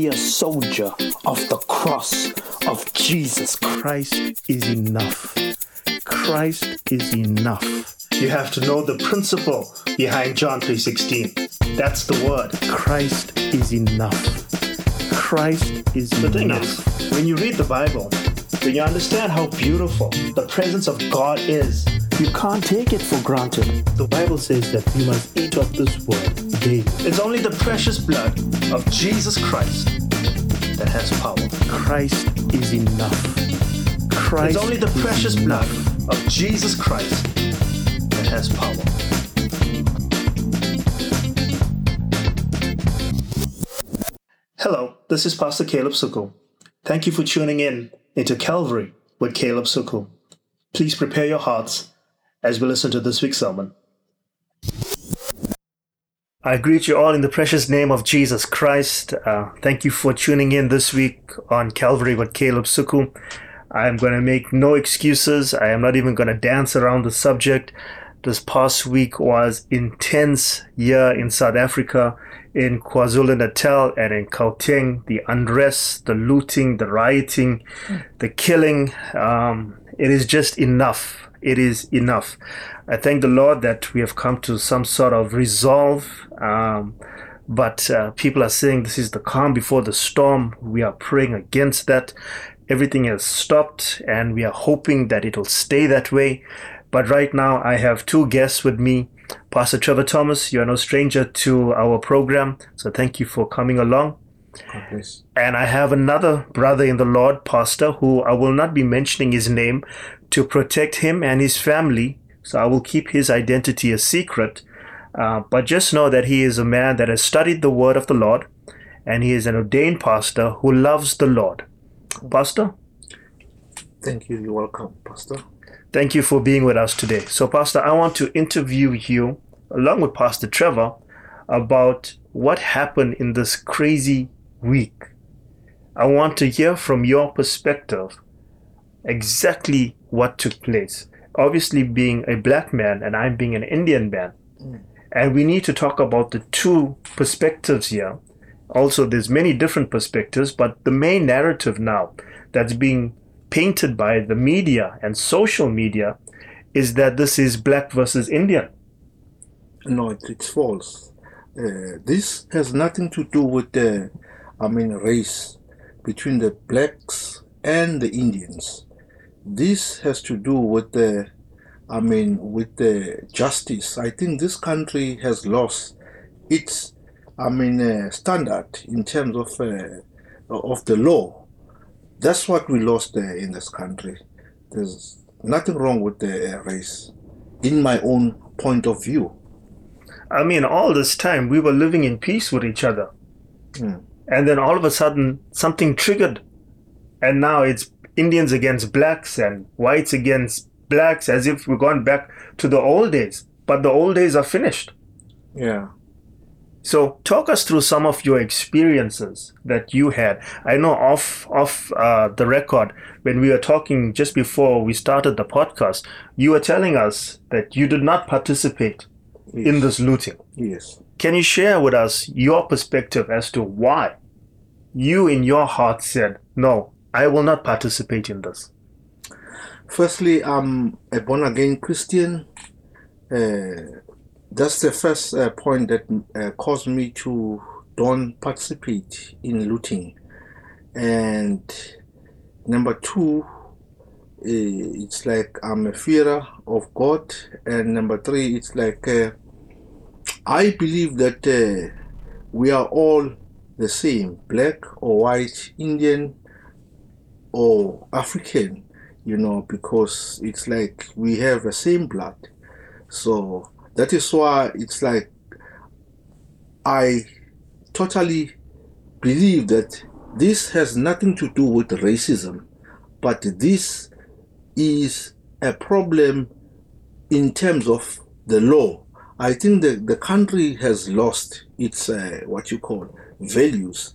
be a soldier of the cross of Jesus. Christ is enough. Christ is enough. You have to know the principle behind John 3:16. That's the word. Christ is enough. Christ is The thing enough. is, when you read the Bible, when you understand how beautiful the presence of God is, You can't take it for granted. the Bible says that you must eat of this word it's only the precious blood of Jesus Christ that has power. Christ is enough. Christ It's only the precious enough. blood of Jesus Christ that has power. Hello, this is Pastor Caleb Sukul. Thank you for tuning in into Calvary with Caleb Sukul. Please prepare your hearts as we listen to this week's sermon. I greet you all in the precious name of Jesus Christ. Uh, thank you for tuning in this week on Calvary with Caleb Sukul. I'm going to make no excuses. I am not even going to dance around the subject. This past week was intense year in South Africa, in KwaZulu Natal and in Gauteng. The unrest, the looting, the rioting, the killing. Um, it is just enough. It is enough. I thank the Lord that we have come to some sort of resolve. Um, but uh, people are saying this is the calm before the storm. We are praying against that. Everything has stopped, and we are hoping that it will stay that way. But right now, I have two guests with me. Pastor Trevor Thomas, you are no stranger to our program, so thank you for coming along. And I have another brother in the Lord, Pastor, who I will not be mentioning his name to protect him and his family. So I will keep his identity a secret. Uh, but just know that he is a man that has studied the word of the Lord and he is an ordained pastor who loves the Lord. Pastor, Thank you. You're welcome, Pastor. thank you for being with us today. So, Pastor, I want to interview you along with Pastor Trevor about what happened in this crazy week. I want to hear from your perspective exactly what took place. Obviously, being a black man and I'm being an Indian man. And we need to talk about the two perspectives here. Also, there's many different perspectives, but the main narrative now that's being painted by the media and social media is that this is black versus Indian. No, it, it's false. Uh, this has nothing to do with the, I mean, race between the blacks and the Indians. This has to do with the, I mean, with the justice. I think this country has lost its, I mean, uh, standard in terms of uh, of the law. That's what we lost uh, in this country. There's nothing wrong with the uh, race, in my own point of view. I mean, all this time we were living in peace with each other. Mm. And then all of a sudden something triggered. And now it's Indians against blacks and whites against blacks as if we're going back to the old days. But the old days are finished. Yeah. So talk us through some of your experiences that you had. I know off off uh, the record when we were talking just before we started the podcast, you were telling us that you did not participate in this looting. Yes. Can you share with us your perspective as to why you in your heart said, "No, I will not participate in this"? Firstly, I'm a born again Christian. Uh, that's the first uh, point that uh, caused me to don't participate in looting. And number two, uh, it's like I'm a fearer of God. And number three, it's like uh, I believe that uh, we are all the same, black or white, Indian or African you know, because it's like we have the same blood. So that is why it's like I totally believe that this has nothing to do with racism, but this is a problem in terms of the law. I think that the country has lost its uh, what you call values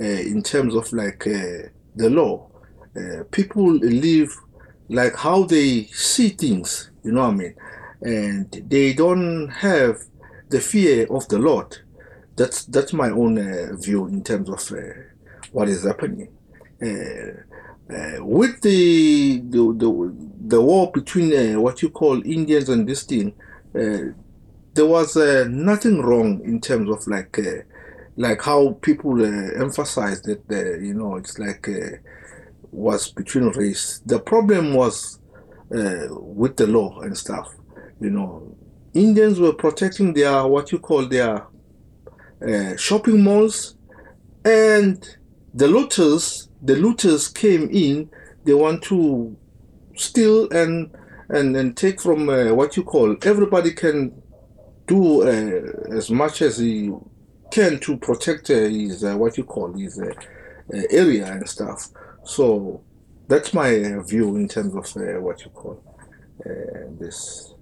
uh, in terms of like uh, the law. Uh, people live like how they see things, you know what I mean, and they don't have the fear of the Lord. That's that's my own uh, view in terms of uh, what is happening. Uh, with the, the the the war between what you call Indians and this thing, there was nothing wrong in terms of like like how people uh, that you know it's like uh, was between race. The problem was uh, with the law and stuff. You know, Indians were protecting their what you call their uh, shopping malls, and the looters the looters came in. They want to steal and and and take from uh, what you call everybody can do uh, as much as he can to protect uh, his uh, what you call his uh, uh, area and stuff. So that's my uh, view in terms of uh, what you call uh, this.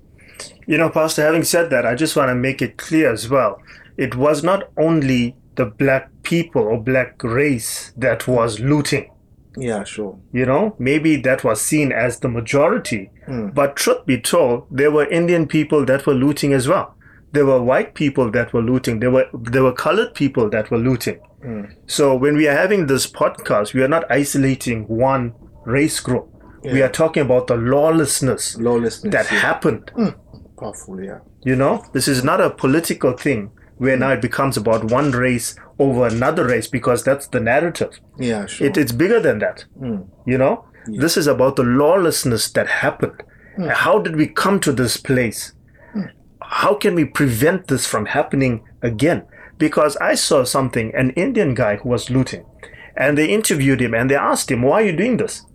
You know, Pastor, having said that, I just want to make it clear as well. It was not only the black people or black race that was looting. Yeah, sure. You know, maybe that was seen as the majority. Mm. But truth be told, there were Indian people that were looting as well. There were white people that were looting. There were there were colored people that were looting. Mm. So when we are having this podcast, we are not isolating one race group. We are talking about the lawlessness Lawlessness. that yeah. happened. Powerful, yeah. You know, this is not a political thing where now it becomes about one race over another race because that's the narrative. Yeah, sure. It, it's bigger than that. Mm. You know, this is about the lawlessness that happened. And How did we come to this place? How can we prevent this from happening again? Because I saw something, an Indian guy who was looting, and they interviewed him and they asked him, Why are you doing this?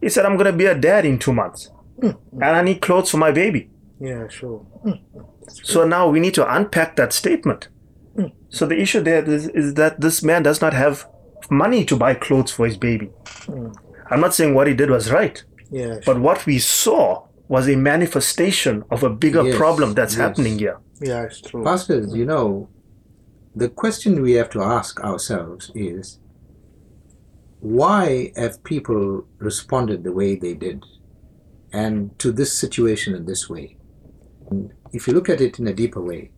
He said, I'm going to be a dad in two months, hmm. and I need clothes for my baby. Yeah, sure. Hmm. So now we need to unpack that statement. Hmm. So the issue there is, is that this man does not have money to buy clothes for his baby. I'm not saying what he did was right, Yeah, but what we saw was a manifestation of a bigger Yes, problem that's yes. happening here. yeah, it's true. Pastors, you know, the question we have to ask ourselves is why have people responded the way they did and to this situation in this way? And if you look at it in a deeper way,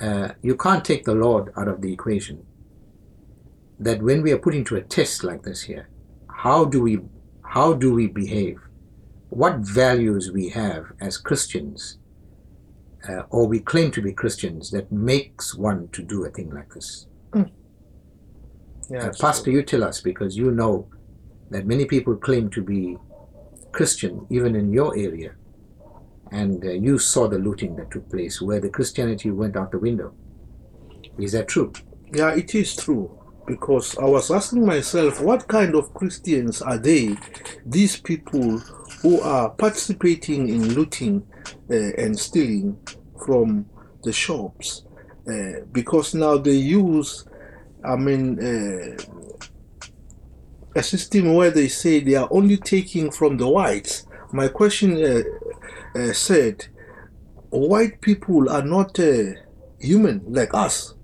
uh, you can't take the Lord out of the equation. That when we are put into a test like this here, how do we how do we behave? What values we have as Christians uh, or we claim to be Christians that makes one to do a thing like this. Yeah, Uh, it's Pastor, you tell us because you know that many people claim to be Christian even in your area, and uh, you saw the looting that took place where the Christianity went out the window. Is that true? Yeah, it is true. Because I was asking myself, what kind of Christians are they? These people who are participating in looting uh, and stealing from the shops. Uh, because now they use, I mean, uh, a system where they say they are only taking from the whites. My question uh, uh, said, white people are not uh, human like us.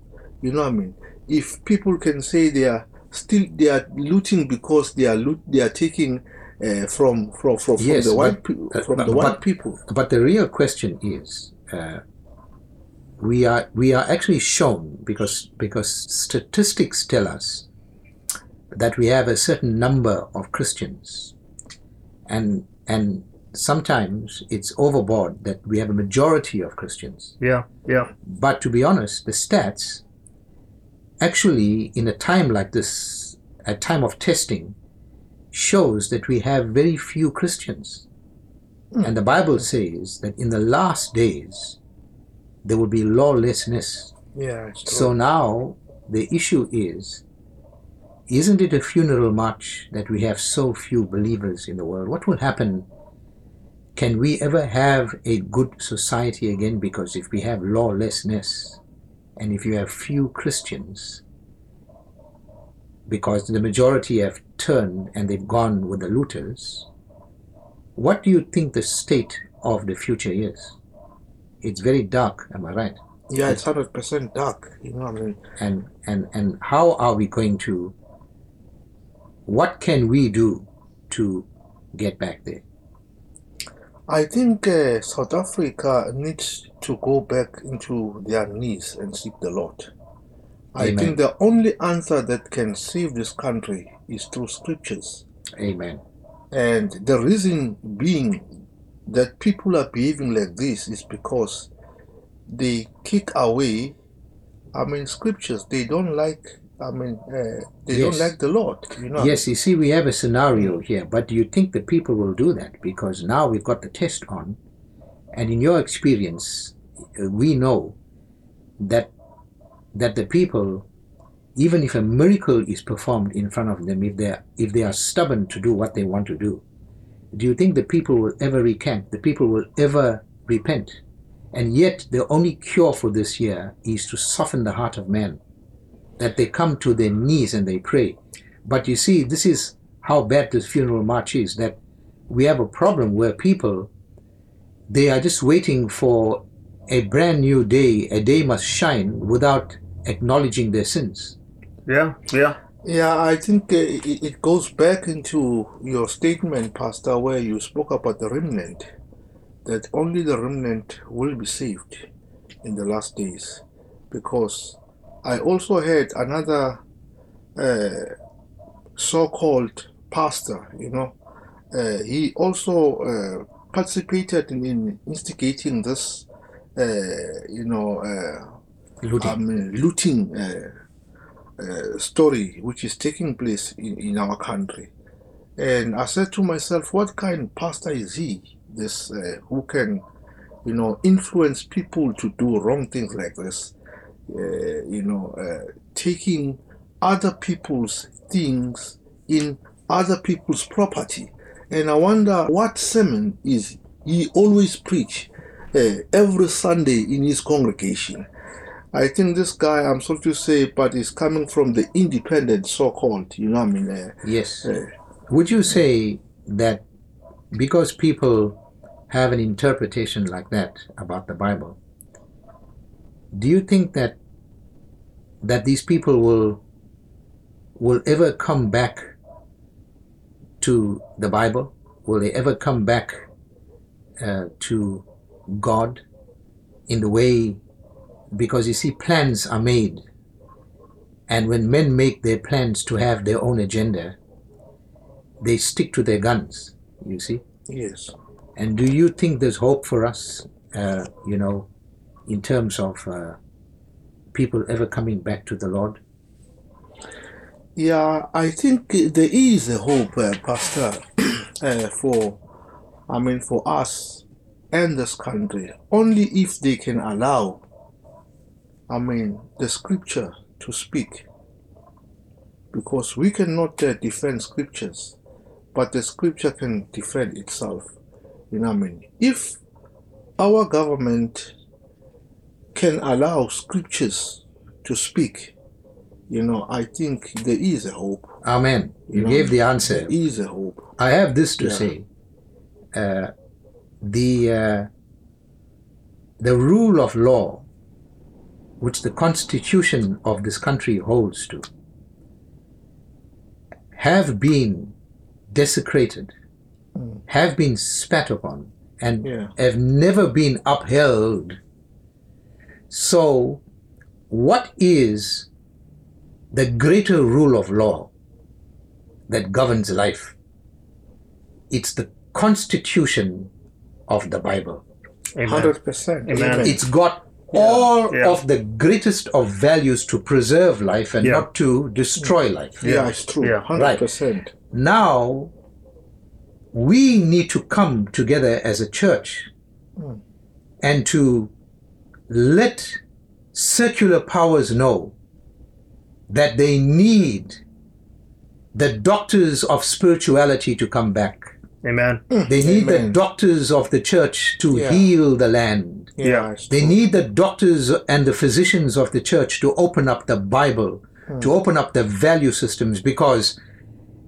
You know what I mean? If people can say they are still they are looting because they are loot they are taking uh, from from from, from Yes, the white but- pe- uh, from but- the white but- people. But the real question is, uh, we are we are actually shown because because statistics tell us that we have a certain number of Christians, and and sometimes it's overboard that we have a majority of Christians. Yeah, yeah, But to be honest, the stats actually, in a time like this, a time of testing, shows that we have very few Christians. Hmm. And the Bible says that in the last days, there will be lawlessness. Yeah, So now the issue is isn't it a funeral march that we have so few believers in the world? What will happen? Can we ever have a good society again? Because if we have lawlessness and if you have few Christians, because the majority have turned and they've gone with the looters, what do you think the state of the future is? It's very dark, am I right? yeah, it's hundred percent dark. You know what I mean? and and and how are we going to what can we do to get back there I think uh, South Africa needs to go back into their knees and seek the Lord. I Amen. think the only answer that can save this country is through scriptures. Amen. And the reason being that people are behaving like this is because they kick away, I mean, scriptures. They don't like, I mean, uh, they Yes. don't like the Lord. You know. Yes, you see, we have a scenario here, but do you think the people will do that? Because now we've got the test on, and in your experience, uh, we know that that the people, even if a miracle is performed in front of them, if they if they are stubborn to do what they want to do, do you think the people will ever recant? The people will ever repent? And yet, the only cure for this year is to soften the heart of man, that they come to their knees and they pray. But you see, this is how bad this funeral march is. That we have a problem where people they are just waiting for a brand new day. A day must shine without acknowledging their sins. Yeah, yeah. Yeah, I think uh, it, it goes back into your statement, Pastor, where you spoke about the remnant, that only the remnant will be saved in the last days. Because I also heard another uh, so called pastor, you know, uh, he also uh, participated in, in instigating this, uh, you know, uh, Looting. Mean, looting uh, uh, story which is taking place in, in our country. And I said to myself, what kind of pastor is he? This uh, who can, you know, influence people to do wrong things like this. Uh, you know, uh, taking other people's things in other people's property. And I wonder what sermon is he always preach uh, every Sunday in his congregation. I think this guy, I'm sorry to say, but is coming from the independent, so-called. You know, what I mean, uh, yes. uh, Would you say that because people have an interpretation like that about the Bible, do you think that that these people will will ever come back to the Bible? Will they ever come back uh, to God in the way? Because you see, plans are made, and when men make their plans to have their own agenda, they stick to their guns. You see. yes. And do you think there's hope for us, uh, you know, in terms of uh, people ever coming back to the Lord? Yeah, I think there is a hope, uh, Pastor, uh, for, I mean, for us and this country, only if they can allow, I mean, the scripture to speak. Because we cannot uh, defend scriptures, but the scripture can defend itself. You know what I mean? If our government can allow scriptures to speak, you know, I think there is a hope. Amen. You know, gave the answer. There is a hope. I have this to Yeah. say: uh, the uh, the rule of law, which the Constitution of this country holds to, have been desecrated, hmm. have been spat upon, and Yeah. have never been upheld. So, what is the greater rule of law that governs life? It's the constitution of the Bible. Amen. Hundred percent. Amen. It's got all Yeah. of the greatest of values to preserve life and Yeah. not to destroy life. Yeah, it's true. Yeah. Hundred percent. Now, we need to come together as a church hmm. and to let secular powers know that they need the doctors of spirituality to come back. Amen. They need the doctors of the church to Yeah. heal the land. Yeah, Yeah. They need the doctors and the physicians of the church to open up the Bible, hmm. to open up the value systems, because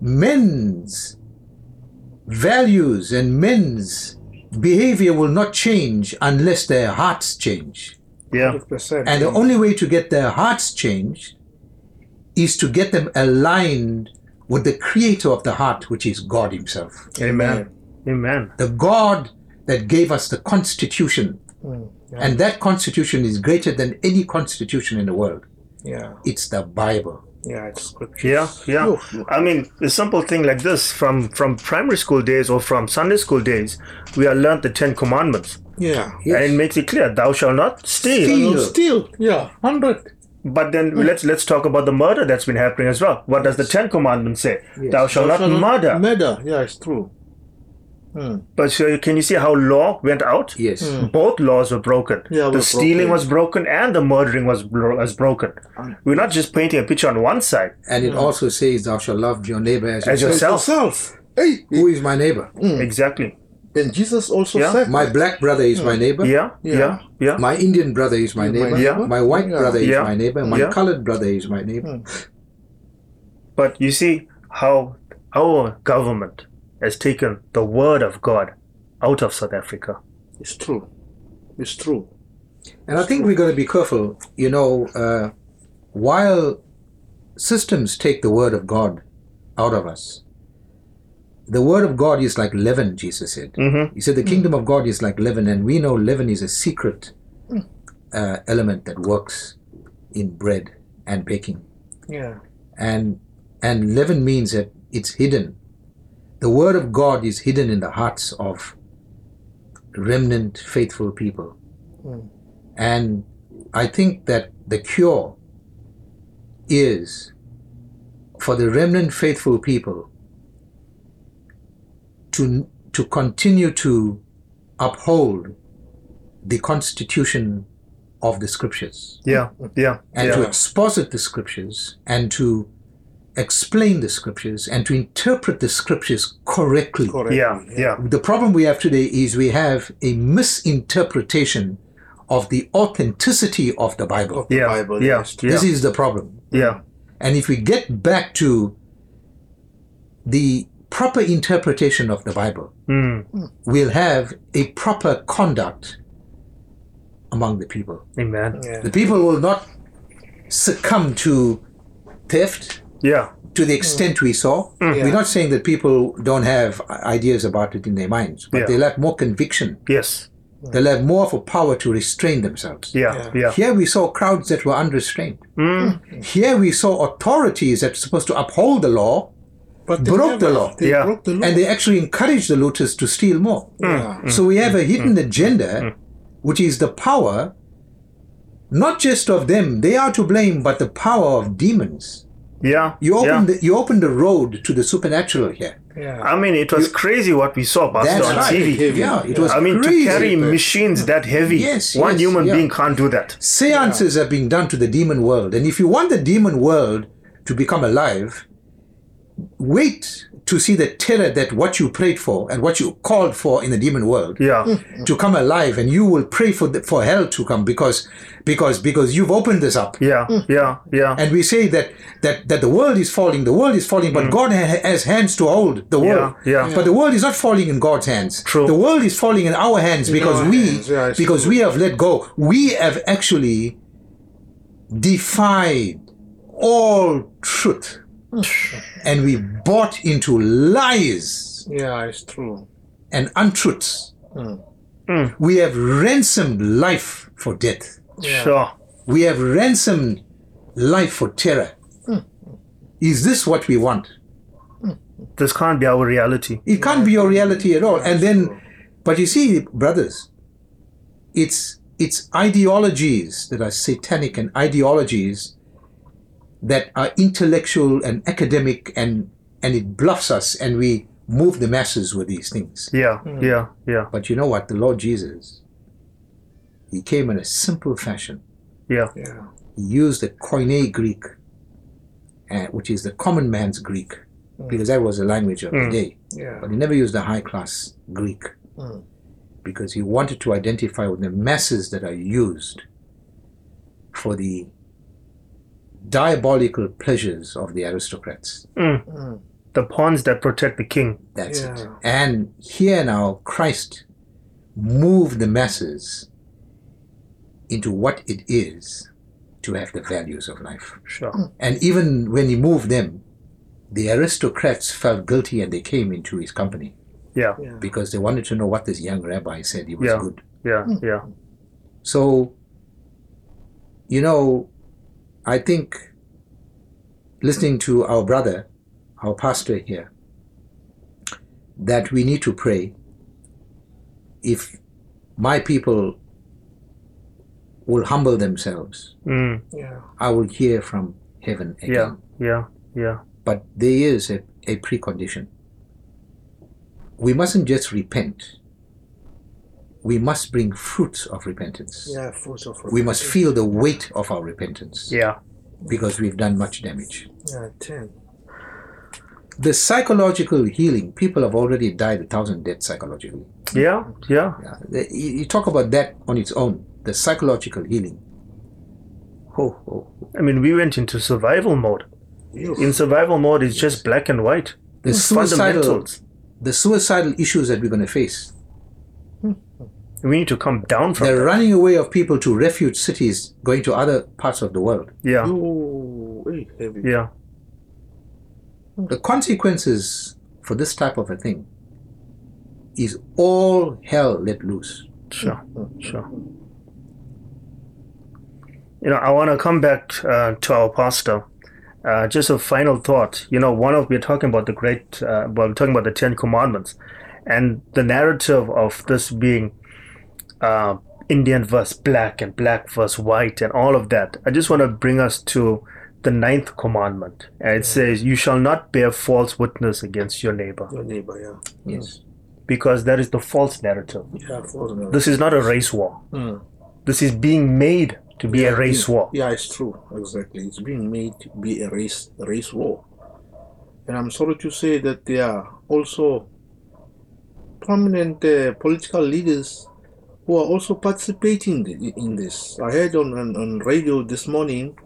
men's values and men's behavior will not change unless their hearts change. Yeah. Hundred percent. And the only way to get their hearts changed is to get them aligned with the creator of the heart, which is God Himself. Amen. Amen. The God that gave us the Constitution. Mm, yeah. And that Constitution is greater than any Constitution in the world. Yeah. It's the Bible. Yeah, it's scripture. Yeah, yeah. Oof, oof. I mean, a simple thing like this from from primary school days or from Sunday school days, we are learned the Ten Commandments, Yeah. and it makes it clear: Thou shalt not steal. Steal. Still, yeah, hundred. But then let's let's talk about the murder that's been happening as well. What does the Ten Commandments say? Yes. Thou shalt not murder. Murder. Yeah, it's true. Hmm. But so can you see how law went out? Yes. Hmm. Both laws were broken. Yeah, the stealing broken. was broken and the murdering was bro- was broken. Hmm. We're not just painting a picture on one side. And it hmm. also says, Thou shalt love your neighbor as, As yourself. yourself. Yourself. Hey, Who is my neighbor? Exactly. then Jesus also Yeah. said, My black brother is my neighbor. Yeah. Yeah. Yeah. Yeah. My Indian brother is my neighbor. Yeah. My white Yeah. brother is my neighbor. My Yeah. colored brother is my neighbor. But you see how our government has taken the word of God out of South Africa. it's true. It's true. And I think we're going to be careful. You know, uh, while systems take the word of God out of us, the word of God is like leaven, Jesus said. Mm-hmm. He said the kingdom of God is like leaven, and we know leaven is a secret uh, element that works in bread and baking. Yeah. And and leaven means that it's hidden. The word of God is hidden in the hearts of remnant faithful people. Hmm. And I think that the cure is for the remnant faithful people to to continue to uphold the constitution of the scriptures Yeah. Yeah. and yeah. to exposit the scriptures and to explain the scriptures and to interpret the scriptures correctly. Correct. yeah. Yeah. The problem we have today is we have a misinterpretation of the authenticity of the Bible. Of the Yeah. Bible. Yeah. yes. This is the problem. Yeah. And if we get back to the proper interpretation of the Bible, Mm. we'll have a proper conduct among the people. Amen. Yeah. The people will not succumb to theft Yeah. to the extent we saw. Mm. We're not saying that people don't have ideas about it in their minds, but Yeah. they lack more conviction. Yes. They'll have more of a power to restrain themselves. Yeah. Yeah. Yeah. Here we saw crowds that were unrestrained. Mm. Hmm. Here we saw authorities that were supposed to uphold the law, But they broke the law. They Yeah. broke the law. and they actually encouraged the looters to steal more. Mm. yeah. Mm. So we have a mm. hidden agenda, which is the power, not just of them, they are to blame, but the power of demons. Yeah. You yeah. the you opened the road to the supernatural here. yeah. I mean, it was crazy what we saw, Pastor, That's on right. TV. Yeah, it was I mean, crazy. to carry machines that heavy, Yes, one yes, human yeah. being can't do that. Seances are being done to the demon world, and if you want the demon world to become alive, wait to see the terror that what you prayed for and what you called for in the demon world Yeah. to come alive, and you will pray for the, for hell to come because because because you've opened this up. Yeah. Yeah. Yeah. And we say that that that the world is falling, the world is falling, but God ha- has hands to hold the world. Mm. Yeah, yeah. But the world is not falling in God's hands. True. The world is falling in our hands because our we hands, yeah, because true. we have let go. We have actually defied all truth, and we bought into lies yeah, it's true. and untruths. Mm. We have ransomed life for death. Yeah. Sure. We have ransomed life for terror. Is this what we want? This can't be our reality. It can't be your reality at all. And then, but you see, brothers, it's it's ideologies that are satanic and ideologies that are intellectual and academic and and it bluffs us and we move the masses with these things. Yeah. Yeah. Yeah. But you know what? The Lord Jesus, He came in a simple fashion. Yeah. Yeah. He used the Koine Greek, uh, which is the common man's Greek, because that was the language of the Mm. day. Yeah. But he never used the high class Greek Mm. because he wanted to identify with the masses that are used for the diabolical pleasures of the aristocrats. Mm. Mm. The pawns that protect the king. That's it. And here now, Christ moved the masses into what it is to have the values of life. Sure. And even when he moved them, the aristocrats felt guilty and they came into his company Yeah. Yeah. because they wanted to know what this young rabbi said. He was Yeah. good. Yeah. Yeah. So, you know, I think listening to our brother, our pastor here, that we need to pray if my people will humble themselves, Mm. Yeah. I will hear from heaven again. Yeah. Yeah. Yeah. But there is a, a precondition. We mustn't just repent. We must bring fruits of repentance. Yeah. Fruits of repentance. We must feel the weight of our repentance Yeah. because we've done much damage. Yeah. Ten. The psychological healing, people have already died a thousand deaths psychologically. Yeah. Yeah. Yeah. You you talk about that on its own, the psychological healing. Ho, ho. I mean, we went into survival mode. Yes. In survival mode, it's just black and white. The suicidal, the suicidal issues that we're going to face, We need to come down from the that. running away of people to refuge cities, going to other parts of the world. Yeah. Oh, hey, heavy. Yeah. The consequences for this type of a thing is all hell let loose. Sure. Sure. You know, I want to come back uh, to our pastor. Uh, just a final thought. You know, one of we're talking about the great. Uh, well, we're talking about the Ten Commandments, and the narrative of this being uh, Indian versus black and black versus white and all of that. I just want to bring us to the ninth commandment, and it says, "You shall not bear false witness against your neighbor," Your neighbor. Yeah. Yes. because that is the false narrative. Yeah. False neighbor. This is not a race war. Mm. This is being made to be a race war. Yeah, it's true. Exactly. It's being made to be a race a race war. And I'm sorry to say that there are also prominent uh, political leaders who are also participating in this. I heard on, on, on radio this morning,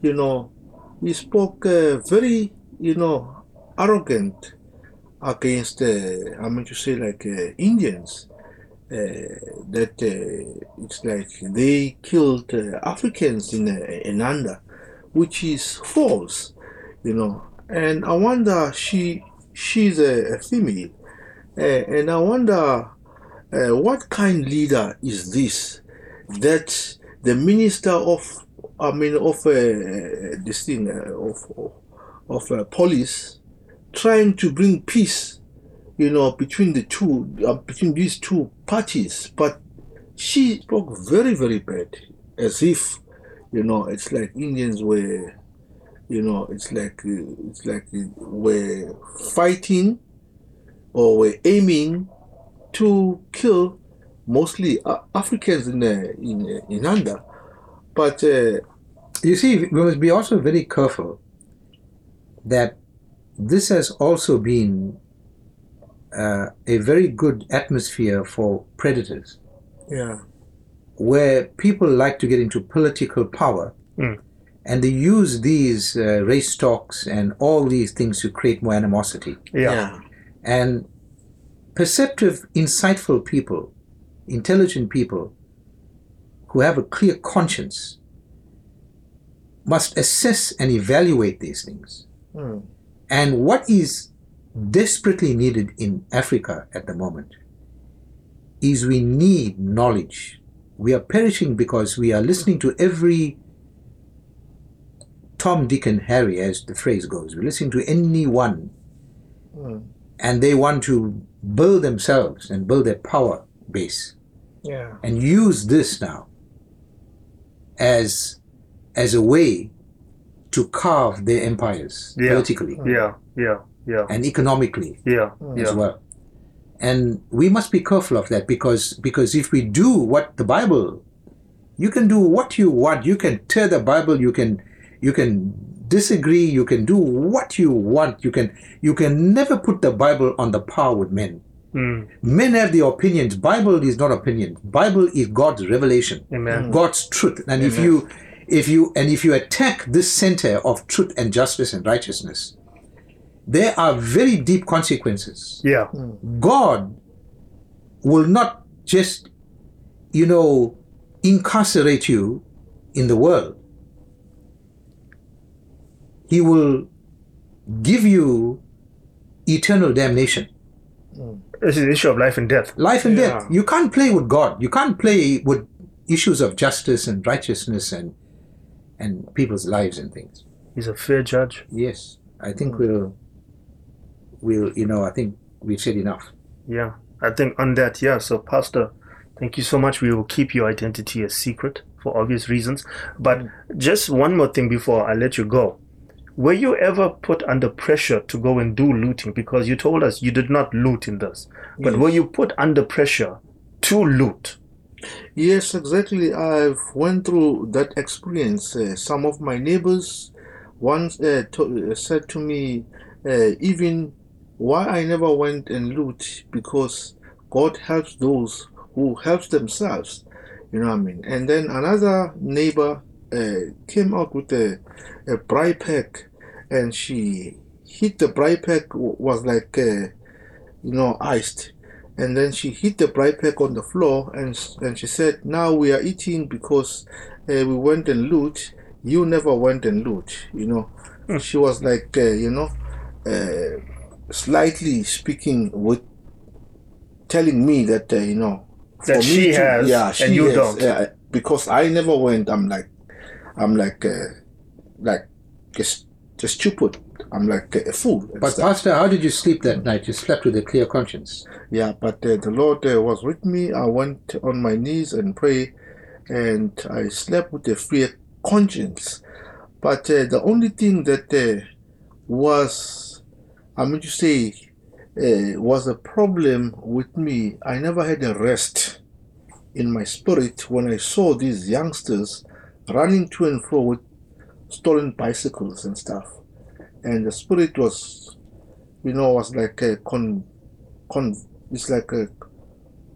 you know, he spoke uh, very, you know, arrogant against, uh, I mean to say, like uh, Indians. Uh, that uh, it's like they killed uh, Africans in Inanda, which is false, you know. And I wonder she she's a, a female, and I wonder uh, what kind leader is this that the minister of I mean of uh, this thing uh, of of, uh, police trying to bring peace you know, between the two, uh, between these two parties. But she spoke very, very bad, as if, you know, it's like Indians were, you know, it's like it's like uh, were fighting or we're aiming to kill mostly uh, Africans in uh, in uh, in Anda. But uh, You see, we must be also very careful that this has also been uh, a very good atmosphere for predators, yeah, where people like to get into political power Mm. and they use these uh, race talks and all these things to create more animosity. Yeah. And perceptive, insightful people, intelligent people who have a clear conscience must assess and evaluate these things. Mm. And what is desperately needed in Africa at the moment is we need knowledge. We are perishing because we are listening to every Tom, Dick, and Harry, as the phrase goes. We're listening to anyone Mm. And they want to build themselves and build their power base yeah, and use this now as as a way to carve their empires Yeah. politically Yeah. Yeah. Yeah. and economically Yeah. as Yeah. well and we must be careful of that because because if we do what the bible you can do what you want you can tear the bible you can you can disagree you can do what you want. You can you can never put the bible on the par with men. Mm. men have their opinions. Bible is not opinion. Bible is god's revelation. Amen. god's truth. And if you if you and if you attack this center of truth and justice and righteousness there are very deep consequences. Yeah. god will not just you know incarcerate you in the world he will give you eternal damnation This is the issue of life and death. life and Yeah. death. You can't play with God. You can't play with issues of justice and righteousness and and people's lives and things. He's a fair judge. Yes, I think mm. we'll, we'll, you know, I think we've said enough. Yeah, I think on that, yeah. So, Pastor, thank you so much. We will keep your identity a secret for obvious reasons. But mm. just one more thing before I let you go. Were you ever put under pressure to go and do looting? Because you told us you did not loot in this. But were you put under pressure to loot? Yes, exactly. I've went through that experience. Uh, some of my neighbors once uh, to, uh, said to me, uh, even why I never went and loot because God helps those who helps themselves. You know what I mean? And then another neighbor uh, came out with a, a bribe pack, and she hit the bribe pack was like uh, you know iced. And then she hit the bright pack on the floor and and she said now we are eating because uh, we went and loot. You never went and loot you know. She was like uh, you know uh, slightly speaking with telling me that uh, you know That she has yeah and she you has, don't. yeah, because i never went. I'm like i'm like uh, like just just stupid i'm like a fool But stuff. Pastor, how did you sleep that night? You slept with a clear conscience. Yeah, but uh, the Lord uh, was with me. I went on my knees and prayed, and I slept with a free conscience. But uh, the only thing that uh, was, I mean to say, uh, was a problem with me. I never had a rest in my spirit when I saw these youngsters running to and fro with stolen bicycles and stuff, and the spirit was, you know, was like a con con it's like a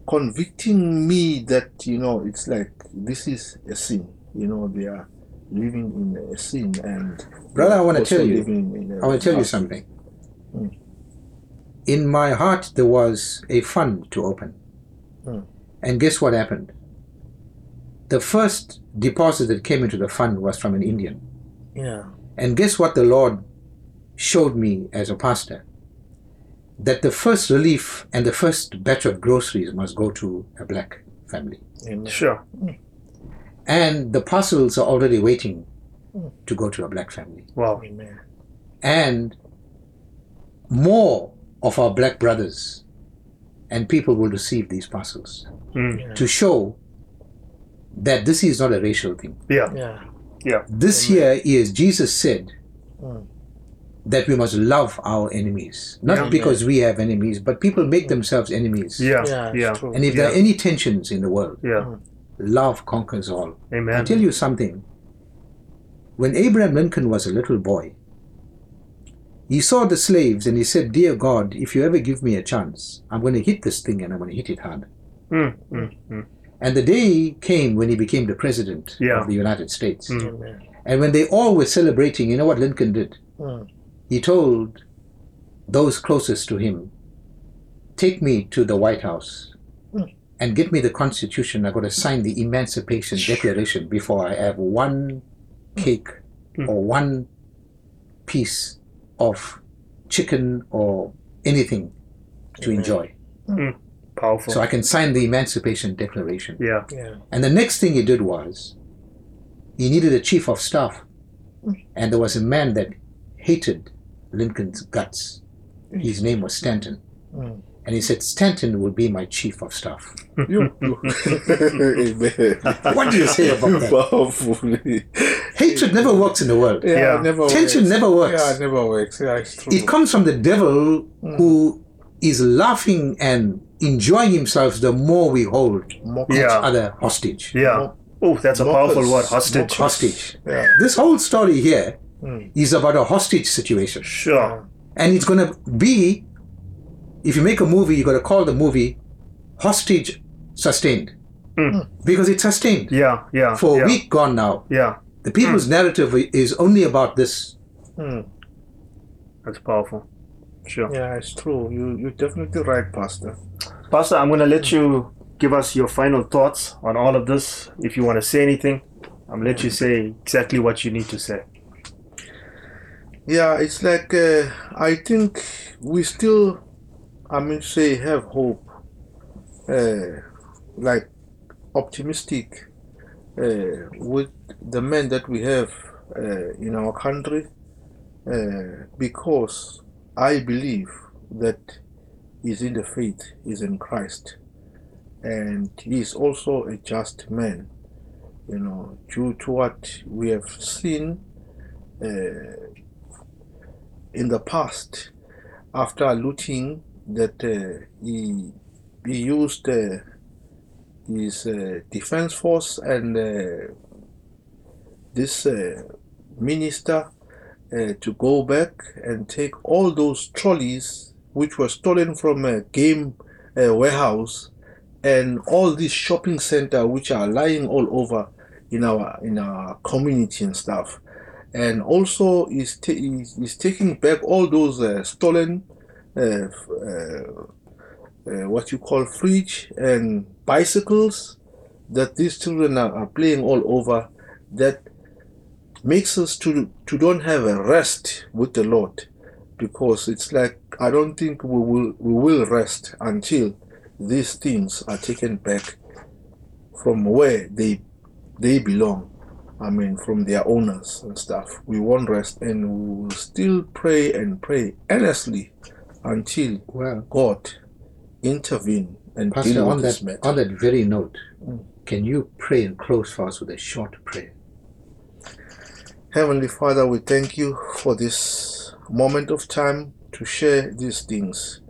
convicting me that you know it's like this is a sin you know they are living in a sin and Brother, I wanna tell you- living in a I want to tell you something. Mm. In my heart, there was a fund to open. Mm. And guess what happened? The first deposit that came into the fund was from an Indian. Yeah And guess what the Lord showed me as a pastor? That the first relief and the first batch of groceries must go to a black family. amen. Sure. And the parcels are already waiting to go to a black family. Wow. amen And more of our black brothers and people will receive these parcels Mm. to show that this is not a racial thing. Yeah. yeah This here is Jesus said Mm. that we must love our enemies, not Yeah. because we have enemies, but people make themselves enemies. Yeah. yeah Yeah. true. And if there are any tensions in the world, Yeah. love conquers all. Amen. I Amen. tell you something. When Abraham Lincoln was a little boy, he saw the slaves and he said, Dear God, if you ever give me a chance, I'm going to hit this thing and I'm going to hit it hard. Mm, mm, mm. And the day came when he became the president Yeah. of the United States. Mm. And when they all were celebrating, you know what Lincoln did? Mm. He told those closest to him, Take me to the White House Mm. and get me the Constitution. I've got to sign the Emancipation Declaration before I have one cake Mm. or one piece of chicken or anything to enjoy. Powerful. So I can sign the Emancipation Declaration. yeah. yeah And the next thing he did was he needed a chief of staff. And there was a man that hated Lincoln's guts. His name was Stanton. Mm. And he said, Stanton will be my chief of staff. you, you. amen What do you say about that? powerfully Hatred never works in the world. yeah, Yeah. it never Tension works. never works. yeah it never works yeah it's true It comes from the devil who is laughing and enjoying himself the more we hold Mock- each other hostage. Yeah. Oh, that's a Mockers. powerful word. Hostage. Hostage. yeah This whole story here Mm. is about a hostage situation. Sure. And it's going to be, if you make a movie, you got to call the movie Hostage Sustained. Mm. Because it's sustained. Yeah. Yeah. For yeah. a week gone now. Yeah. The people's narrative is only about this. Mm. That's powerful. Sure. yeah it's true you you're definitely right pastor Pastor, I'm going to let you give us your final thoughts on all of this. If you want to say anything, I'm to let you say exactly what you need to say. Yeah, it's like uh, I think we still, I mean, say have hope, uh, like optimistic uh, with the men that we have uh, in our country uh, because I believe that he's in the faith, he's in Christ, and he is also a just man. You know, due to what we have seen uh, in the past, after looting, that uh, he he used uh, his uh, defense force and uh, this uh, minister uh, to go back and take all those trolleys which were stolen from a game uh, warehouse and all these shopping center which are lying all over in our in our community and stuff. And also is ta- is, is taking back all those uh, stolen uh, uh, uh, what you call fridge and bicycles that these children are, are playing all over that makes us to to don't have a rest with the Lord because it's like I don't think we will we will rest until these things are taken back from where they they belong. I mean from their owners and stuff. We won't rest and we will still pray and pray earnestly until Well, God intervene and Pastor, deal with on this that, matter. on that very note, mm. can you pray and close for us with a short prayer? Heavenly Father, we thank you for this moment of time to share these things.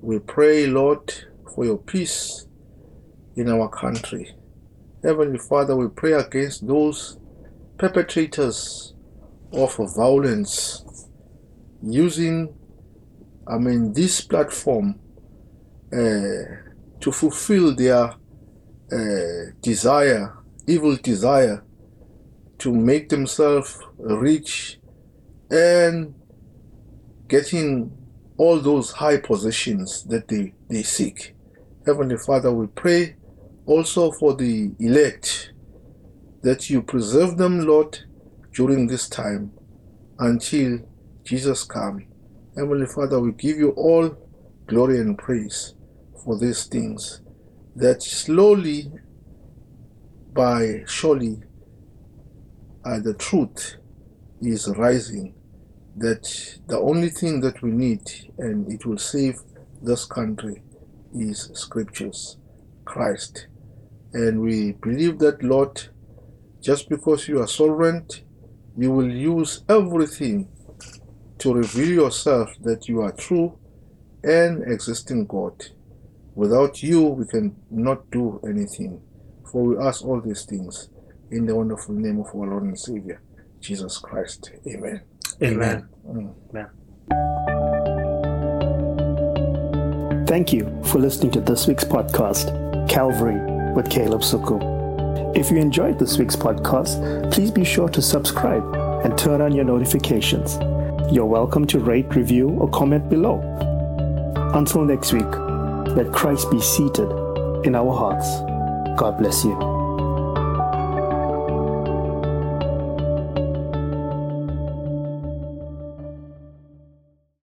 We pray, Lord, for your peace in our country. Heavenly Father, we pray against those perpetrators of violence using, I mean, this platform uh, to fulfill their uh, desire, evil desire to make themselves rich and getting all those high positions that they, they seek. Heavenly Father, we pray also for the elect that you preserve them, Lord, during this time until Jesus come. Heavenly Father, we give you all glory and praise for these things that slowly by surely uh, the truth is rising that the only thing that we need and it will save this country is scriptures christ. And we believe that lord just because you are sovereign you will use everything to reveal yourself that you are true and existing god. Without you we can not do anything for we ask all these things in the wonderful name of our Lord and Savior, Jesus Christ. Amen. Amen. Mm. Amen. Thank you for listening to this week's podcast, Calvary with Caleb Suku. If you enjoyed this week's podcast, please be sure to subscribe and turn on your notifications. You're welcome to rate, review, or comment below. Until next week, let Christ be seated in our hearts. God bless you.